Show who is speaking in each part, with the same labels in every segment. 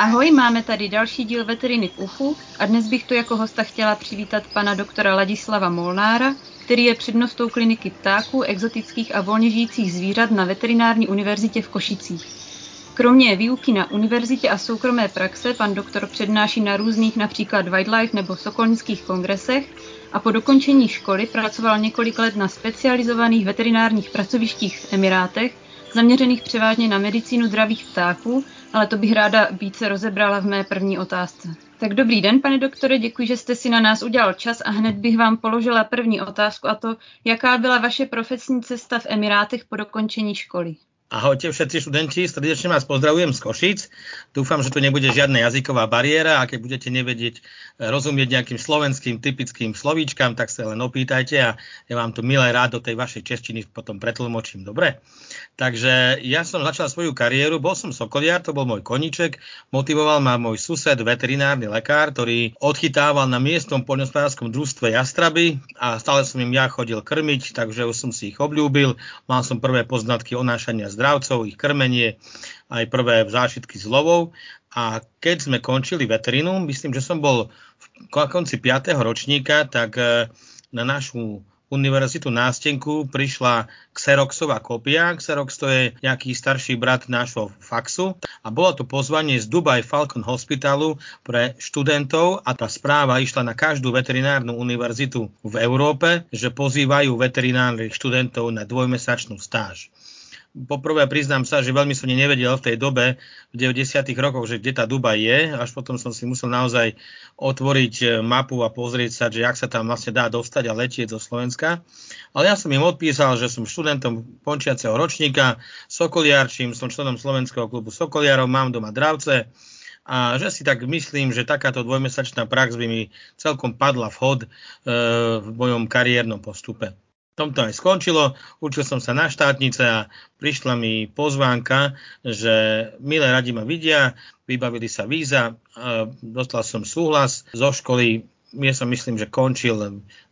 Speaker 1: Ahoj, máme tady další díl Veteriny v uchu a dnes bych tu jako hosta chtěla přivítat pana doktora Ladislava Molnára, který je přednostou kliniky ptáků, exotických a volně žijících zvířat na Veterinární univerzitě v Košicích. Kromě výuky na univerzitě a soukromé praxe pan doktor přednáší na různých například wildlife nebo sokolnických kongresech a po dokončení školy pracoval několik let na specializovaných veterinárních pracovištích v Emirátech, zaměřených převážně na medicínu zdravých ptáků, ale to bych ráda více rozebrala v mé první otázce. Tak dobrý den, pane doktore, děkuji, že jste si na nás udělal čas a hned bych vám položila první otázku a to, jaká byla vaše profesní cesta v Emirátech po dokončení školy.
Speaker 2: Ahojte všetci študenti, srdečne vás pozdravujem z Košic. Dúfam, že tu nebude žiadna jazyková bariéra a keď budete nevedieť eh, rozumieť nejakým slovenským typickým slovíčkam, tak sa len opýtajte a ja vám to milé rád do tej vašej češtiny potom pretlmočím. Dobre? Takže ja som začal svoju kariéru, bol som sokoliar, to bol môj koniček, motivoval ma môj sused, veterinárny lekár, ktorý odchytával na miestnom poľnospodárskom družstve jastraby a stále som im ja chodil krmiť, takže už som si ich obľúbil. Mal som prvé poznatky o nášania zdravcov, ich krmenie, aj prvé zážitky s lovou. A keď sme končili veterinu, myslím, že som bol v konci 5. ročníka, tak e, na našu univerzitu nástenku prišla Xeroxová kopia. Xerox to je nejaký starší brat nášho faxu a bolo to pozvanie z Dubai Falcon Hospitalu pre študentov a tá správa išla na každú veterinárnu univerzitu v Európe, že pozývajú veterinárnych študentov na dvojmesačnú stáž poprvé priznám sa, že veľmi som nevedel v tej dobe, v 90. rokoch, že kde tá Duba je, až potom som si musel naozaj otvoriť e, mapu a pozrieť sa, že jak sa tam vlastne dá dostať a letieť zo Slovenska. Ale ja som im odpísal, že som študentom končiaceho ročníka, sokoliarčím, som členom Slovenského klubu Sokoliarov, mám doma dravce, a že si tak myslím, že takáto dvojmesačná prax by mi celkom padla vhod e, v mojom kariérnom postupe tom to aj skončilo, učil som sa na štátnice a prišla mi pozvánka, že milé radi ma vidia, vybavili sa víza, dostal som súhlas zo školy, ja som myslím, že končil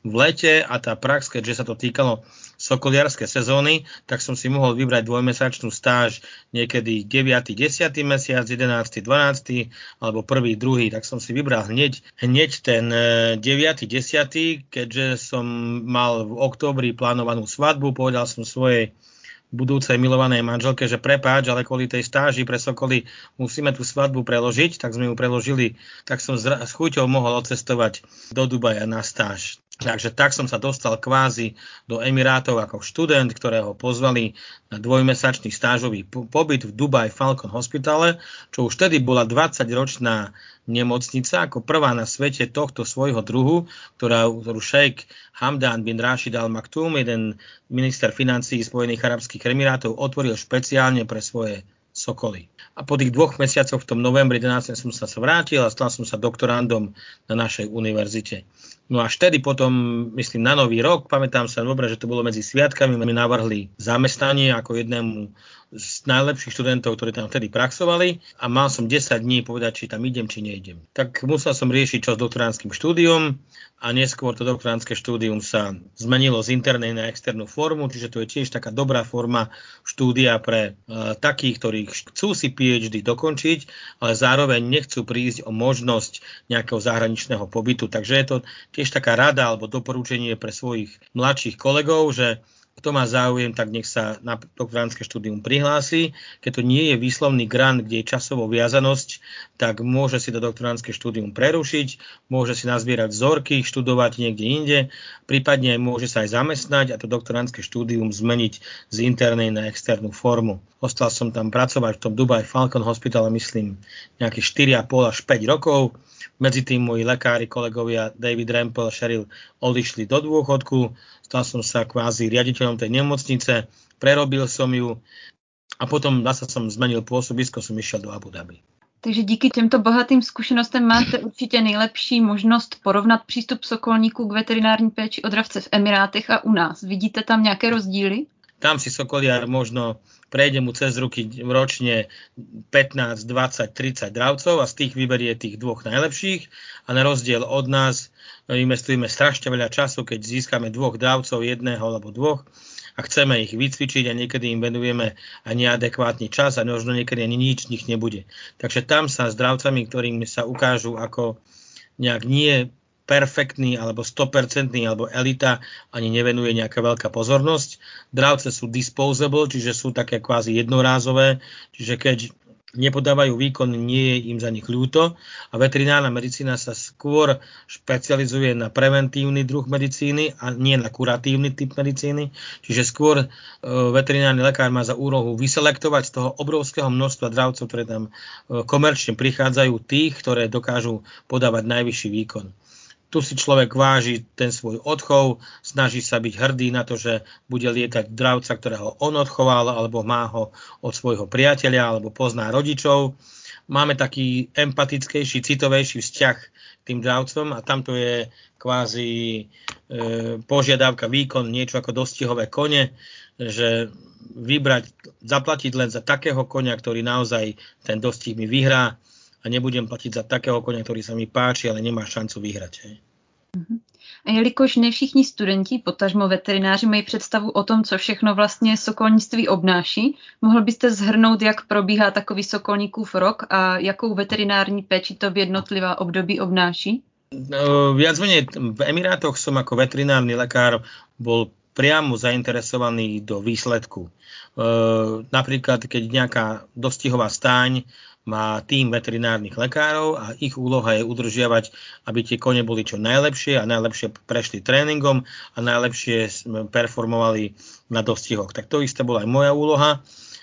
Speaker 2: v lete a tá prax, keďže sa to týkalo sokoliarské sezóny, tak som si mohol vybrať dvojmesačnú stáž niekedy 9. 10. mesiac, 11. 12. alebo 1. 2. tak som si vybral hneď, hneď ten 9. E, 10. keďže som mal v októbri plánovanú svadbu, povedal som svojej budúcej milovanej manželke, že prepáč, ale kvôli tej stáži pre Sokoly musíme tú svadbu preložiť, tak sme ju preložili, tak som s chuťou mohol odcestovať do Dubaja na stáž. Takže tak som sa dostal kvázi do Emirátov ako študent, ktorého pozvali na dvojmesačný stážový pobyt v Dubai Falcon Hospitale, čo už vtedy bola 20-ročná nemocnica, ako prvá na svete tohto svojho druhu, ktorá, ktorú šejk Hamdan bin Rashid al Maktoum, jeden minister financí Spojených arabských emirátov, otvoril špeciálne pre svoje sokoly. A po tých dvoch mesiacoch v tom novembri 11. som sa vrátil a stal som sa doktorandom na našej univerzite. No až vtedy potom, myslím, na nový rok, pamätám sa dobre, že to bolo medzi sviatkami, mi navrhli zamestnanie ako jednému z najlepších študentov, ktorí tam vtedy praxovali a mal som 10 dní povedať, či tam idem, či neidem. Tak musel som riešiť čo s doktoránskym štúdiom a neskôr to doktoránske štúdium sa zmenilo z internej na externú formu, čiže to je tiež taká dobrá forma štúdia pre uh, takých, ktorí chcú si PhD dokončiť, ale zároveň nechcú prísť o možnosť nejakého zahraničného pobytu. Takže je to tiež taká rada alebo doporučenie pre svojich mladších kolegov, že kto má záujem, tak nech sa na doktorantské štúdium prihlási. Keď to nie je výslovný grant, kde je časová viazanosť, tak môže si to doktorantské štúdium prerušiť, môže si nazbierať vzorky, študovať niekde inde, prípadne môže sa aj zamestnať a to doktorantské štúdium zmeniť z internej na externú formu. Ostal som tam pracovať v tom Dubai Falcon Hospital, myslím, nejakých 4,5 až 5 rokov medzi tým moji lekári, kolegovia David Rempel a Sheryl odišli do dôchodku, stal som sa kvázi riaditeľom tej nemocnice, prerobil som ju a potom zase som zmenil pôsobisko, som išiel do Abu Dhabi.
Speaker 1: Takže díky těmto bohatým zkušenostem máte určitě nejlepší možnost porovnat přístup sokolníků k veterinární péči o dravce v Emirátech a u nás. Vidíte tam nějaké rozdíly?
Speaker 2: Tam si sokoliar možno prejde mu cez ruky ročne 15, 20, 30 dravcov a z tých vyberie tých dvoch najlepších a na rozdiel od nás investujeme strašne veľa času, keď získame dvoch dravcov, jedného alebo dvoch a chceme ich vycvičiť a niekedy im venujeme aj neadekvátny čas a možno niekedy ani nič nich nebude. Takže tam sa s dravcami, ktorými sa ukážu ako nejak nie perfektný alebo 100% alebo elita ani nevenuje nejaká veľká pozornosť. Dravce sú disposable, čiže sú také kvázi jednorázové, čiže keď nepodávajú výkon, nie je im za nich ľúto a veterinárna medicína sa skôr špecializuje na preventívny druh medicíny a nie na kuratívny typ medicíny. Čiže skôr e, veterinárny lekár má za úrohu vyselektovať z toho obrovského množstva dravcov, ktoré tam e, komerčne prichádzajú, tých, ktoré dokážu podávať najvyšší výkon tu si človek váži ten svoj odchov, snaží sa byť hrdý na to, že bude lietať dravca, ktorého on odchoval, alebo má ho od svojho priateľa, alebo pozná rodičov. Máme taký empatickejší, citovejší vzťah k tým dravcom a tamto je kvázi e, požiadavka, výkon, niečo ako dostihové kone, že vybrať, zaplatiť len za takého konia, ktorý naozaj ten dostih mi vyhrá, a nebudem platiť za takého koně, ktorý sa mi páči, ale nemá šancu vyhrať. Hej.
Speaker 1: Mhm. A jelikož ne všichni studenti, potažmo veterináři, mají představu o tom, co všechno vlastně sokolnictví obnáší, mohl byste zhrnout, jak probíhá takový sokolníkův rok a jakou veterinární péči to v jednotlivá období obnáší?
Speaker 2: No, viac menej v Emirátoch som ako veterinárny lekár bol priamo zainteresovaný do výsledku. E, napríklad, keď nejaká dostihová stáň má tým veterinárnych lekárov a ich úloha je udržiavať, aby tie kone boli čo najlepšie a najlepšie prešli tréningom a najlepšie performovali na dostihoch. Tak to isté bola aj moja úloha,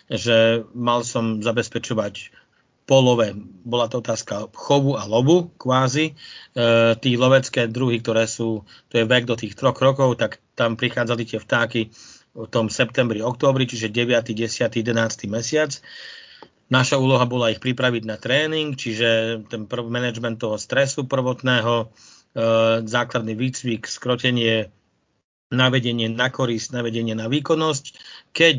Speaker 2: že mal som zabezpečovať polové, bola to otázka chovu a lovu kvázi. E, tí lovecké druhy, ktoré sú, to je vek do tých troch rokov, tak tam prichádzali tie vtáky v tom septembri, októbri, čiže 9., 10., 11. mesiac. Naša úloha bola ich pripraviť na tréning, čiže ten prv, management toho stresu prvotného, e, základný výcvik, skrotenie, navedenie na korist, navedenie na výkonnosť. Keď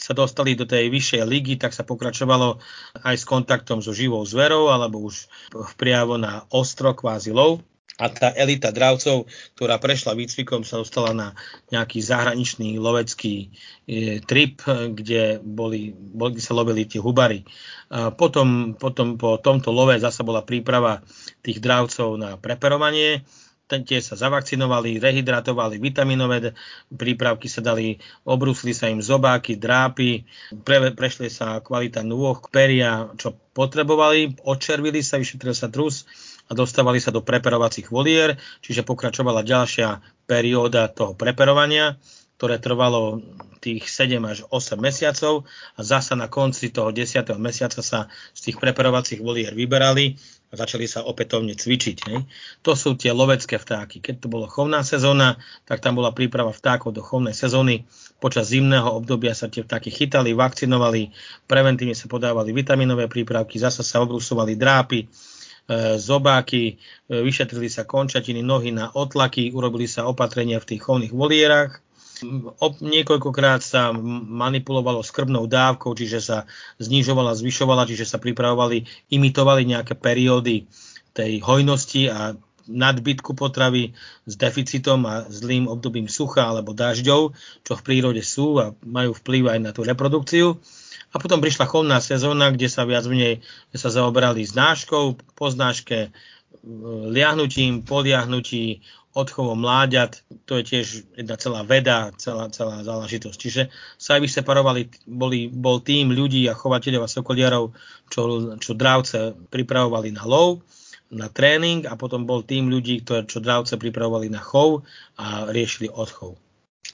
Speaker 2: sa dostali do tej vyššej ligy, tak sa pokračovalo aj s kontaktom so živou zverou, alebo už vpriavo na ostro, kvázi lov a tá elita dravcov, ktorá prešla výcvikom, sa dostala na nejaký zahraničný lovecký e, trip, kde, boli, boli, sa lovili tie hubary. A potom, potom po tomto love zasa bola príprava tých dravcov na preperovanie, tie sa zavakcinovali, rehydratovali, vitaminové prípravky sa dali, obrusli sa im zobáky, drápy, pre, prešli sa kvalita nôh, peria, čo potrebovali, odčervili sa, vyšetril sa trus, a dostávali sa do preperovacích volier, čiže pokračovala ďalšia perióda toho preperovania, ktoré trvalo tých 7 až 8 mesiacov a zasa na konci toho 10. mesiaca sa z tých preperovacích volier vyberali a začali sa opätovne cvičiť. Ne? To sú tie lovecké vtáky. Keď to bolo chovná sezóna, tak tam bola príprava vtákov do chovnej sezóny. Počas zimného obdobia sa tie vtáky chytali, vakcinovali, preventívne sa podávali vitaminové prípravky, zasa sa obrusovali drápy, zobáky, e, vyšetrili sa končatiny, nohy na otlaky, urobili sa opatrenia v tých chovných volierách. Niekoľkokrát sa manipulovalo s krvnou dávkou, čiže sa znižovala, zvyšovala, čiže sa pripravovali, imitovali nejaké periódy tej hojnosti a nadbytku potravy s deficitom a zlým obdobím sucha alebo dažďov, čo v prírode sú a majú vplyv aj na tú reprodukciu. A potom prišla chovná sezóna, kde sa viac menej sa zaoberali znáškou, po znáške, liahnutím, podliahnutí, odchovom mláďat, to je tiež jedna celá veda, celá, celá záležitosť. Čiže sa aj vyseparovali, boli, bol tým ľudí a chovateľov a sokoliarov, čo, čo dravce pripravovali na lov, na tréning a potom bol tým ľudí, ktoré, čo dravce pripravovali na chov a riešili odchov.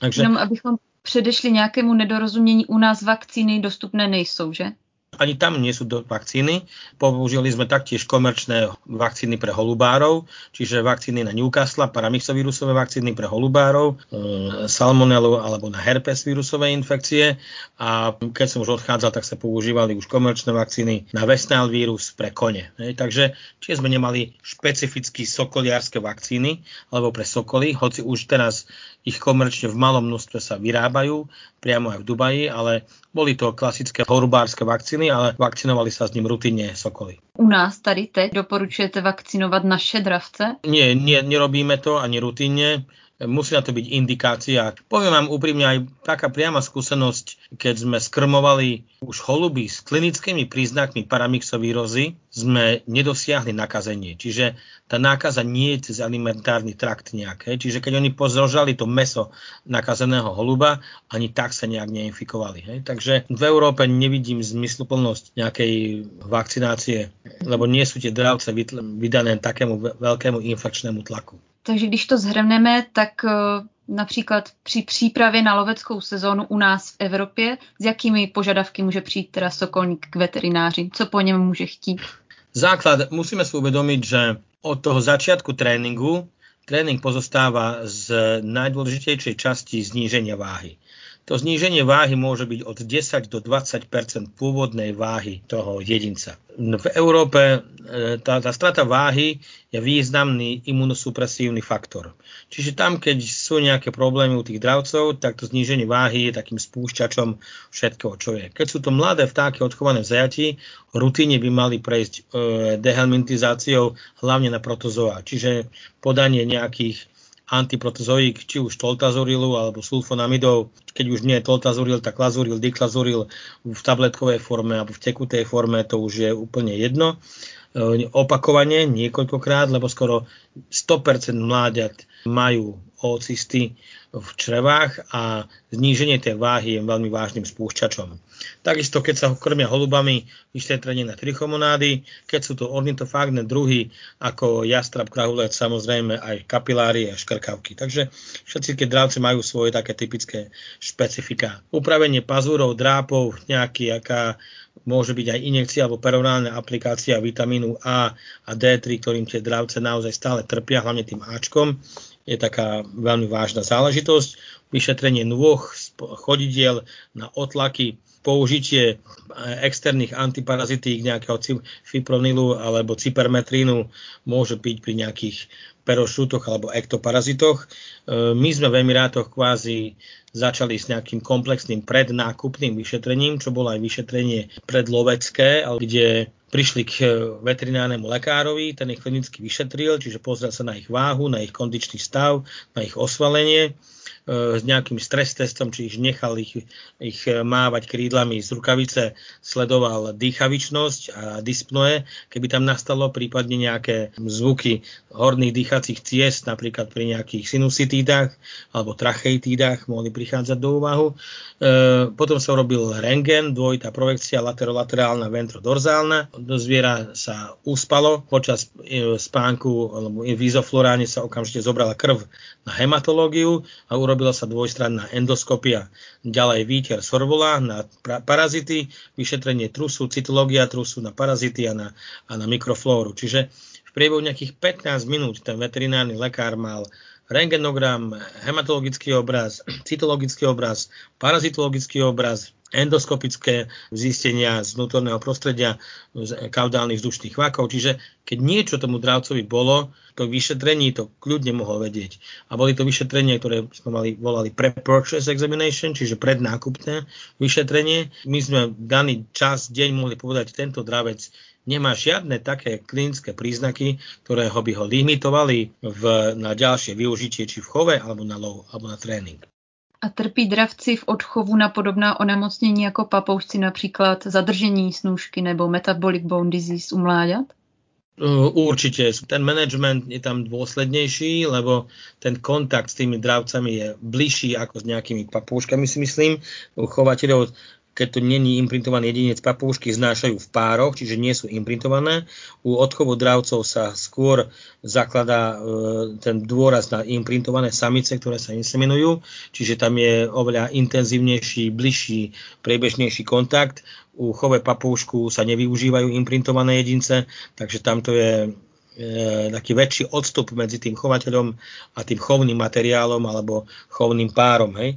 Speaker 1: Takže... Jenom abychom předešli nějakému nedorozumění, u nás vakcíny dostupné nejsou, že?
Speaker 2: ani tam nie sú do vakcíny. Použili sme taktiež komerčné vakcíny pre holubárov, čiže vakcíny na Newcastle, paramyxovírusové vakcíny pre holubárov, e, salmonelu alebo na herpes vírusové infekcie a keď som už odchádzal, tak sa používali už komerčné vakcíny na Westnile vírus pre kone. Takže či sme nemali špecificky sokoliarské vakcíny alebo pre sokoly, hoci už teraz ich komerčne v malom množstve sa vyrábajú, priamo aj v Dubaji, ale boli to klasické horubárske vakcíny, ale vakcinovali sa s ním rutinne sokoly.
Speaker 1: U nás tady teď doporučujete vakcinovat naše dravce?
Speaker 2: Nie, nie, nerobíme to ani rutinne. Musí na to byť indikácia. Poviem vám úprimne aj taká priama skúsenosť, keď sme skrmovali už holuby s klinickými príznakmi paramyxovírozy, sme nedosiahli nakazenie. Čiže tá nákaza nie je cez alimentárny trakt nejaké. Čiže keď oni pozrožali to meso nakazeného holuba, ani tak sa nejak neinfikovali. Hej. Takže v Európe nevidím zmysluplnosť nejakej vakcinácie, lebo nie sú tie dravce vydané takému veľkému infekčnému tlaku.
Speaker 1: Takže když to zhrneme, tak eh, například při přípravě na loveckou sezónu u nás v Evropě, s jakými požadavky může přijít teda Sokolník k veterináři? Co po něm může chtít?
Speaker 2: Základ, musíme si uvedomiť, že od toho začiatku tréningu tréning pozostáva z najdôležitejšej časti zníženia váhy. To zníženie váhy môže byť od 10 do 20% pôvodnej váhy toho jedinca. V Európe e, tá, tá strata váhy je významný imunosupresívny faktor. Čiže tam, keď sú nejaké problémy u tých dravcov, tak to zníženie váhy je takým spúšťačom všetkého, čo je. Keď sú to mladé vtáky odchované v zajati, rutine by mali prejsť e, dehelmintizáciou hlavne na protozoa, čiže podanie nejakých antiprotozoík, či už toltazurilu alebo sulfonamidov, keď už nie je toltazuril, tak lazuril, diklazuril v tabletkovej forme alebo v tekutej forme, to už je úplne jedno. E, opakovane, niekoľkokrát, lebo skoro 100% mláďat majú ocysty v črevách a zníženie tej váhy je veľmi vážnym spúšťačom. Takisto, keď sa krmia holubami, vyšetrenie na trichomonády, keď sú to ornitofágne druhy, ako jastrab, krahulec, samozrejme aj kapilári a škrkavky. Takže všetci tie dravce majú svoje také typické špecifika. Upravenie pazúrov, drápov, nejaký, aká môže byť aj injekcia alebo perorálna aplikácia vitamínu A a D3, ktorým tie dravce naozaj stále trpia, hlavne tým Ačkom je taká veľmi vážna záležitosť. Vyšetrenie nôh, chodidiel na otlaky, použitie externých antiparazitík nejakého fipronilu alebo cypermetrínu môže byť pri nejakých perošútoch alebo ektoparazitoch. E, my sme v Emirátoch kvázi začali s nejakým komplexným prednákupným vyšetrením, čo bolo aj vyšetrenie predlovecké, kde prišli k eh, veterinárnemu lekárovi, ten ich klinicky vyšetril, čiže pozrel sa na ich váhu, na ich kondičný stav, na ich osvalenie E, s nejakým stres testom, či ich nechal ich, ich mávať krídlami z rukavice, sledoval dýchavičnosť a dyspnoe, keby tam nastalo prípadne nejaké zvuky horných dýchacích ciest, napríklad pri nejakých sinusitídach alebo tracheitídach mohli prichádzať do úvahu. E, potom sa robil rengen, dvojitá projekcia laterolaterálna, ventrodorzálna. Do zviera sa uspalo, počas spánku alebo v izofloráne sa okamžite zobrala krv na hematológiu a urobila sa dvojstranná endoskopia. Ďalej výter sorvola na parazity, vyšetrenie trusu, cytológia trusu na parazity a na, a na mikroflóru. Čiže v priebehu nejakých 15 minút ten veterinárny lekár mal rengenogram, hematologický obraz, cytologický obraz, parazitologický obraz, endoskopické zistenia z vnútorného prostredia, z kaudálnych vzdušných vakov. Čiže keď niečo tomu dravcovi bolo, to vyšetrení to kľudne mohol vedieť. A boli to vyšetrenie, ktoré sme mali, volali pre-purchase examination, čiže prednákupné vyšetrenie. My sme daný čas, deň mohli povedať, tento dravec nemá žiadne také klinické príznaky, ktoré ho by ho limitovali v, na ďalšie využitie, či v chove, alebo na lov, alebo na tréning.
Speaker 1: A trpí dravci v odchovu na podobná onemocnění jako papoušci, například zadržení snůžky nebo metabolic bone disease u mláďat?
Speaker 2: Určite. Ten management je tam dôslednejší, lebo ten kontakt s tými dravcami je bližší ako s nejakými papúškami, si myslím. U chovateľov keď to není imprintovaný jedinec, papúšky znášajú v pároch, čiže nie sú imprintované. U odchovu dravcov sa skôr zakladá e, ten dôraz na imprintované samice, ktoré sa inseminujú, čiže tam je oveľa intenzívnejší, bližší, priebežnejší kontakt. U chove papúšku sa nevyužívajú imprintované jedince, takže tamto je e, taký väčší odstup medzi tým chovateľom a tým chovným materiálom alebo chovným párom. Hej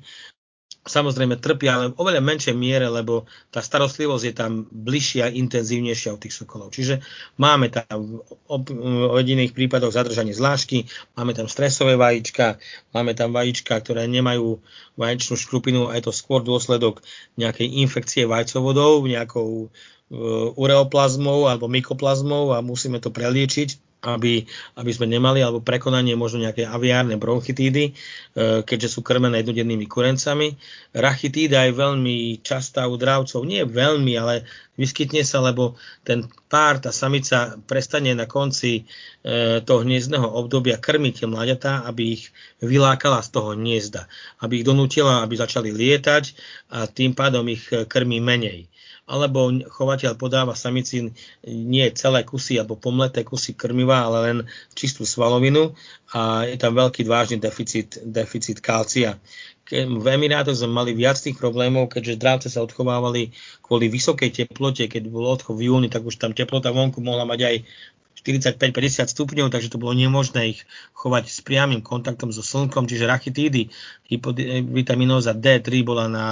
Speaker 2: samozrejme trpia, ale oveľa menšej miere, lebo tá starostlivosť je tam bližšia, intenzívnejšia od tých sokolov. Čiže máme tam v jediných prípadoch zadržanie zlášky, máme tam stresové vajíčka, máme tam vajíčka, ktoré nemajú vaječnú škrupinu a je to skôr dôsledok nejakej infekcie vajcovodov, nejakou e, ureoplazmou alebo mykoplazmou a musíme to preliečiť aby, aby sme nemali, alebo prekonanie možno nejaké aviárne bronchitídy, e, keďže sú krmené jednodennými kurencami. Rachitída je veľmi častá u dravcov, nie veľmi, ale vyskytne sa, lebo ten pár, tá samica prestane na konci e, toho hniezdného obdobia krmiť tie mladiatá, aby ich vylákala z toho hniezda, aby ich donútila, aby začali lietať a tým pádom ich krmí menej alebo chovateľ podáva samici nie celé kusy alebo pomleté kusy krmiva, ale len čistú svalovinu a je tam veľký vážny deficit, deficit kalcia. V Emirátoch sme mali viac tých problémov, keďže drávce sa odchovávali kvôli vysokej teplote, keď bol odchov v júni, tak už tam teplota vonku mohla mať aj 45-50 stupňov, takže to bolo nemožné ich chovať s priamým kontaktom so slnkom, čiže rachitídy, vitaminoza D3 bola na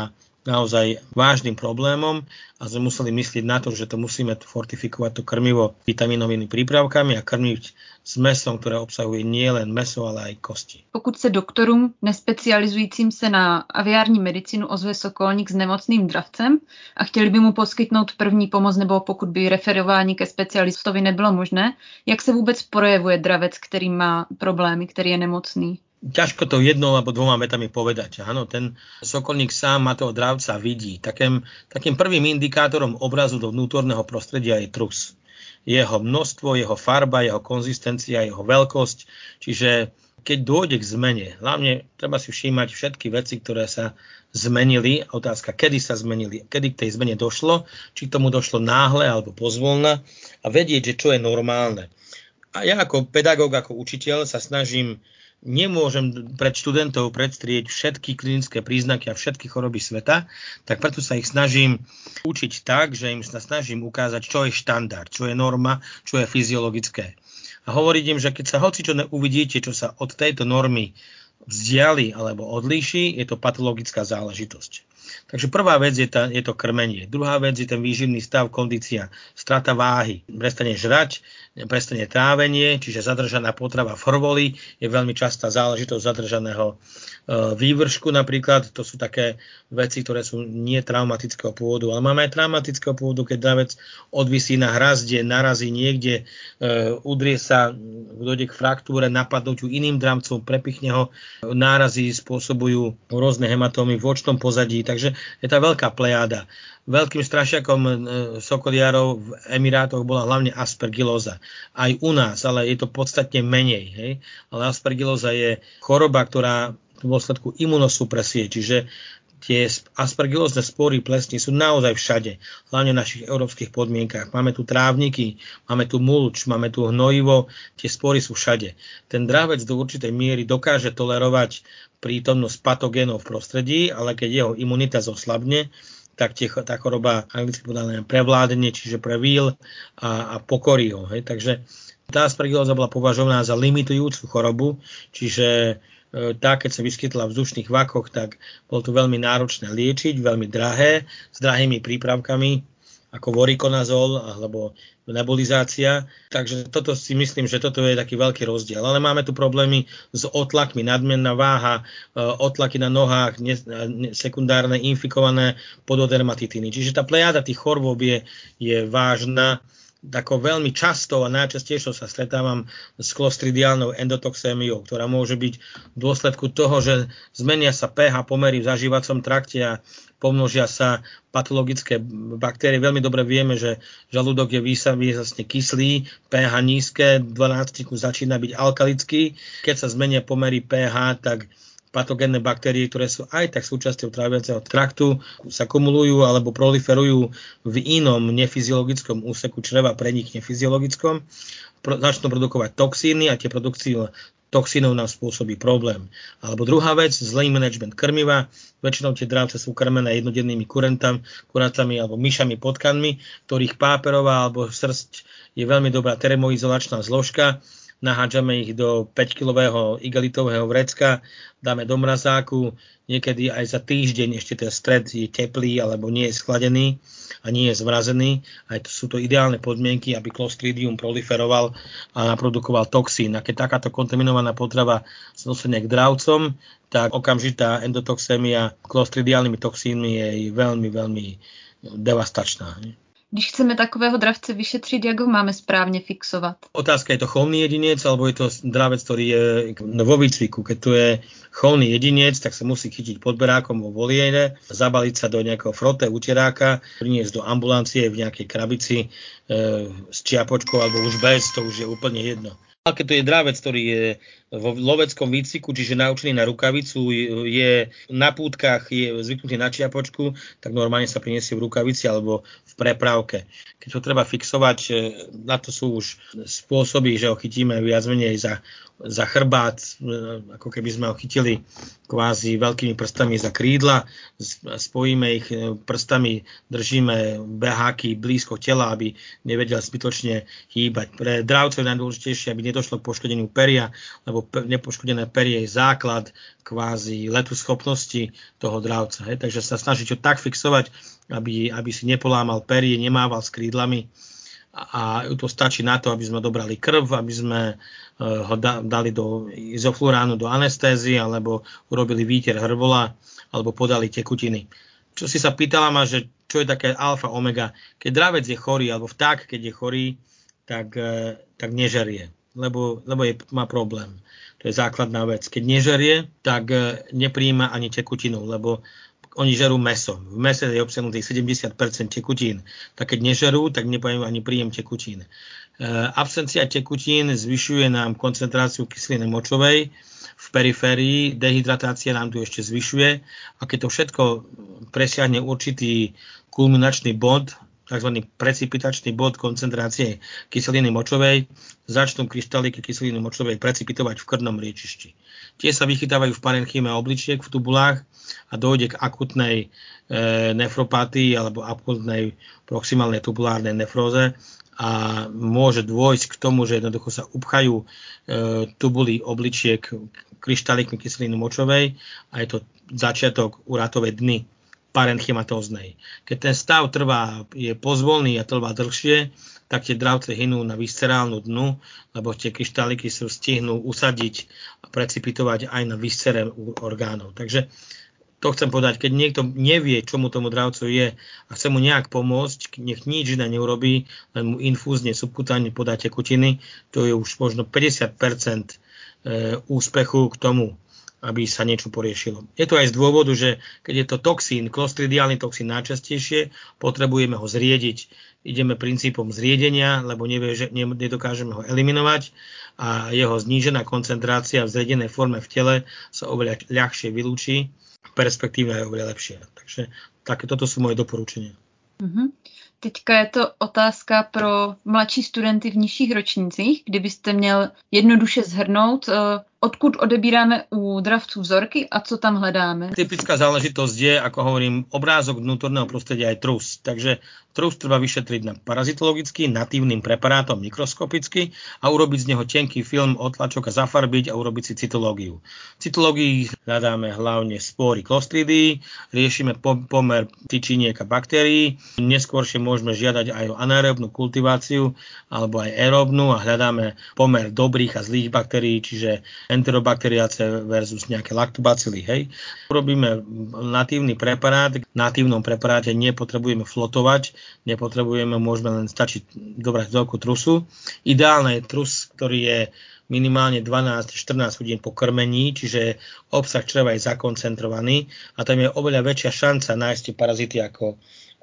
Speaker 2: naozaj vážnym problémom a sme museli myslieť na to, že to musíme fortifikovať to krmivo vitaminovými prípravkami a krmiť s mesom, ktoré obsahuje nielen meso, ale aj kosti.
Speaker 1: Pokud se doktorům nespecializujícím se na aviární medicínu ozve sokolník s nemocným dravcem a chtěli by mu poskytnout první pomoc nebo pokud by referování ke specialistovi nebylo možné, jak se vůbec projevuje dravec, který má problémy, který je nemocný?
Speaker 2: Ťažko to jednou alebo dvoma metami povedať. Áno, ten sokolník sám má toho dravca vidí. Takým, takým prvým indikátorom obrazu do vnútorného prostredia je trus. Jeho množstvo, jeho farba, jeho konzistencia, jeho veľkosť. Čiže keď dôjde k zmene, hlavne treba si všímať všetky veci, ktoré sa zmenili. Otázka, kedy sa zmenili, kedy k tej zmene došlo, či k tomu došlo náhle alebo pozvolna a vedieť, že čo je normálne. A ja ako pedagóg, ako učiteľ sa snažím nemôžem pred študentov predstrieť všetky klinické príznaky a všetky choroby sveta, tak preto sa ich snažím učiť tak, že im sa snažím ukázať, čo je štandard, čo je norma, čo je fyziologické. A hovoriť im, že keď sa hoci čo uvidíte, čo sa od tejto normy vzdiali alebo odlíši, je to patologická záležitosť. Takže prvá vec je, tá, je to krmenie. Druhá vec je ten výživný stav, kondícia, strata váhy. Prestane žrať, prestane trávenie, čiže zadržaná potrava v hrvoli je veľmi častá záležitosť zadržaného E, vývršku napríklad, to sú také veci, ktoré sú nie traumatického pôvodu, ale máme aj traumatického pôvodu, keď dravec odvisí na hrazde, narazí niekde, e, udrie sa, dojde k fraktúre, napadnutiu iným dramcom, prepichne ho, nárazy spôsobujú rôzne hematómy v očnom pozadí, takže je tá veľká plejáda. Veľkým strašiakom e, sokoliarov v Emirátoch bola hlavne aspergilóza. Aj u nás, ale je to podstatne menej. Hej? Ale aspergilóza je choroba, ktorá v dôsledku imunosupresie, čiže tie aspergilózne spory plesní sú naozaj všade, hlavne v našich európskych podmienkach. Máme tu trávniky, máme tu mulč, máme tu hnojivo, tie spory sú všade. Ten drávec do určitej miery dokáže tolerovať prítomnosť patogénov v prostredí, ale keď jeho imunita zoslabne, tak tie, tá choroba anglicky podané prevládne, čiže prevíl a, a pokorí ho. Hej. Takže tá aspergilóza bola považovaná za limitujúcu chorobu, čiže tá, keď sa vyskytla v vzdušných vakoch, tak bolo to veľmi náročné liečiť, veľmi drahé, s drahými prípravkami, ako vorikonazol alebo nebulizácia. Takže toto si myslím, že toto je taký veľký rozdiel. Ale máme tu problémy s otlakmi, nadmenná váha, e, otlaky na nohách, sekundárne infikované pododermatitiny. Čiže tá plejada tých chorôb je, je vážna tako veľmi často a najčastejšie sa stretávam s klostridiálnou endotoxémiou, ktorá môže byť v dôsledku toho, že zmenia sa pH pomery v zažívacom trakte a pomnožia sa patologické baktérie. Veľmi dobre vieme, že žalúdok je výsastne kyslý, pH nízke, 12 začína byť alkalický. Keď sa zmenia pomery pH, tak patogénne baktérie, ktoré sú aj tak súčasťou tráviaceho traktu, sa kumulujú alebo proliferujú v inom nefyziologickom úseku čreva, pre nich nefyziologickom, pro, začnú produkovať toxíny a tie produkcie toxínov nám spôsobí problém. Alebo druhá vec, zlý management krmiva. Väčšinou tie drávce sú krmené jednodennými kurentami, kurantami alebo myšami potkanmi, ktorých páperová alebo srst je veľmi dobrá termoizolačná zložka nahádžame ich do 5-kilového igelitového vrecka, dáme do mrazáku, niekedy aj za týždeň ešte ten stred je teplý alebo nie je schladený a nie je zmrazený. Aj to sú to ideálne podmienky, aby Clostridium proliferoval a naprodukoval toxín. A keď takáto kontaminovaná potrava sa dostane k dravcom, tak okamžitá endotoxémia clostridiálnymi toxínmi je veľmi, veľmi devastačná.
Speaker 1: Když chceme takového dravce vyšetřit, jak ho máme správně fixovat?
Speaker 2: Otázka, je to chovný jedinec, alebo je to dravec, ktorý je vo výcviku. Keď to je chovný jedinec, tak sa musí chytiť pod berákom vo voliere, zabaliť sa do nejakého frote utieráka, priniesť do ambulancie v nejakej krabici e, s čiapočkou alebo už bez, to už je úplne jedno. A keď to je dravec, ktorý je vo loveckom výcviku, čiže naučený na rukavicu, je na pútkach, je zvyknutý na čiapočku, tak normálne sa priniesie v rukavici alebo v prepravke. Keď to treba fixovať, e, na to sú už spôsoby, že ho chytíme viac menej za za chrbát, ako keby sme ho chytili kvázi veľkými prstami za krídla, spojíme ich e, prstami, držíme beháky blízko tela, aby nevedel zbytočne hýbať. Pre dravcov je najdôležitejšie, aby nedošlo k poškodeniu peria, lebo nepoškodené perie je základ kvázi letu schopnosti toho dravca. Hej. Takže sa snažiť ho tak fixovať, aby, aby si nepolámal perie, nemával s krídlami a to stačí na to, aby sme dobrali krv, aby sme e, ho dali do izofluránu, do anestézie, alebo urobili výter hrvola, alebo podali tekutiny. Čo si sa pýtala ma, že čo je také alfa, omega. Keď dravec je chorý, alebo vták, keď je chorý, tak, e, tak nežerie, lebo, lebo je, má problém. To je základná vec. Keď nežerie, tak e, nepríjima ani tekutinu, lebo oni žerú meso. V mese je obsiahnutých 70% tekutín. Tak keď nežerú, tak nepojem ani príjem tekutín. E, absencia tekutín zvyšuje nám koncentráciu kyseliny močovej v periférii, dehydratácia nám tu ešte zvyšuje a keď to všetko presiahne určitý kulminačný bod, tzv. precipitačný bod koncentrácie kyseliny močovej, začnú kryštáliky kyseliny močovej precipitovať v krvnom riečišti. Tie sa vychytávajú v parenchyme obličiek v tubulách a dojde k akutnej e, nefropatii alebo akutnej proximálnej tubulárnej nefróze a môže dôjsť k tomu, že jednoducho sa upchajú e, tubuly obličiek kryštálikmi kyseliny močovej a je to začiatok uratovej dny parenchymatóznej. Keď ten stav trvá, je pozvolný a trvá dlhšie, tak tie dravce hynú na viscerálnu dnu, lebo tie kryštáliky sa stihnú usadiť a precipitovať aj na viscere orgánov. Takže to chcem povedať, keď niekto nevie, čo mu tomu dravcu je a chce mu nejak pomôcť, nech nič iné neurobí, len mu infúzne, subkutánne podá tekutiny, to je už možno 50% e, úspechu k tomu, aby sa niečo poriešilo. Je to aj z dôvodu, že keď je to toxín, klostridiálny toxín najčastejšie, potrebujeme ho zriediť. Ideme princípom zriedenia, lebo nevie, že nedokážeme ho eliminovať a jeho znížená koncentrácia v zriedenej forme v tele sa oveľa ľahšie vylúči perspektíva je oveľa lepšia. Takže tak, toto sú moje doporučenia.
Speaker 1: Mm-hmm. Teďka je to otázka pro mladší studenty v nižších ročnících, kdybyste měl jednoduše zhrnout, eh, odkud odebíráme u dravců vzorky a co tam hledáme?
Speaker 2: Typická záležitosť je, ako hovorím, obrázok vnútorného prostredia je trus. Takže trus treba vyšetriť na parazitologicky, natívnym preparátom mikroskopicky a urobiť z neho tenký film, otlačok a zafarbiť a urobiť si cytológiu. V cytológii hľadáme hlavne spory klostridy, riešime pomer tyčiniek a baktérií. Neskôršie môžeme žiadať aj o anaerobnú kultiváciu alebo aj aerobnú a hľadáme pomer dobrých a zlých baktérií, čiže enterobakteriáce versus nejaké laktobacily. Hej. Urobíme natívny preparát. V natívnom preparáte nepotrebujeme flotovať, nepotrebujeme, môžeme len stačiť dobrať veľkú trusu. Ideálne je trus, ktorý je minimálne 12-14 hodín po krmení, čiže obsah čreva je zakoncentrovaný a tam je oveľa väčšia šanca nájsť parazity ako,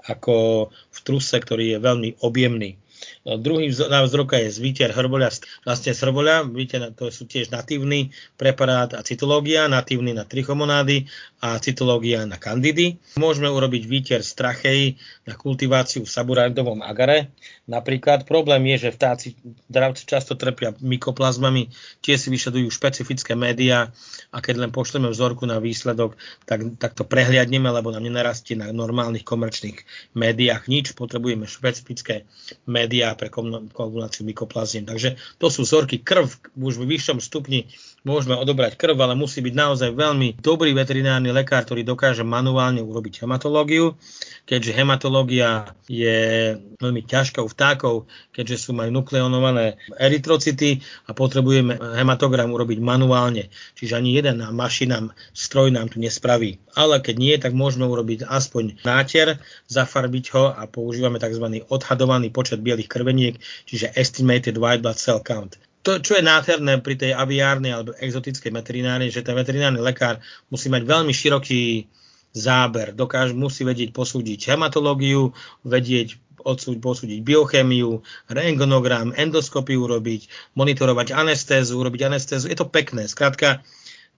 Speaker 2: ako v truse, ktorý je veľmi objemný. No, druhý návod roka je zvíter hrboľa, vlastne srboľa, vidíte, to sú tiež natívny preparát a cytológia, natívny na trichomonády a cytológia na kandidy. Môžeme urobiť výter z trachei na kultiváciu v saburandovom agare. Napríklad problém je, že vtáci dravci často trpia mykoplazmami, tie si vyšadujú špecifické médiá a keď len pošleme vzorku na výsledok, tak, tak to prehliadneme, lebo nám nenarastie na normálnych komerčných médiách nič, potrebujeme špecifické médiá pre koaguláciu mykoplaziem. Takže to sú vzorky krv už v vyššom stupni môžeme odobrať krv, ale musí byť naozaj veľmi dobrý veterinárny lekár, ktorý dokáže manuálne urobiť hematológiu, keďže hematológia je veľmi ťažká u vtákov, keďže sú majú nukleonované erytrocity a potrebujeme hematogram urobiť manuálne. Čiže ani jeden mašina, stroj nám tu nespraví. Ale keď nie, tak môžeme urobiť aspoň náter, zafarbiť ho a používame tzv. odhadovaný počet bielých krveniek, čiže estimated white blood cell count to, čo je nádherné pri tej aviárnej alebo exotickej veterinárnej, že ten veterinárny lekár musí mať veľmi široký záber. Dokáž, musí vedieť posúdiť hematológiu, vedieť odsúť, posúdiť biochemiu, rengonogram, endoskopiu urobiť, monitorovať anestézu, urobiť anestézu. Je to pekné. Skrátka,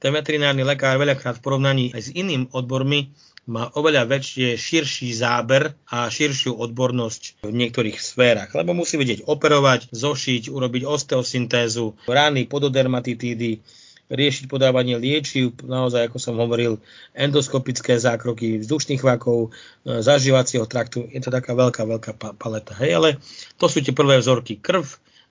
Speaker 2: ten veterinárny lekár veľakrát v porovnaní aj s iným odbormi má oveľa väčšie, širší záber a širšiu odbornosť v niektorých sférach, lebo musí vedieť operovať, zošiť, urobiť osteosyntézu, rány, pododermatitídy, riešiť podávanie liečiv, naozaj, ako som hovoril, endoskopické zákroky vzdušných vakov, e, zažívacieho traktu. Je to taká veľká, veľká paleta. Hej, ale to sú tie prvé vzorky. Krv,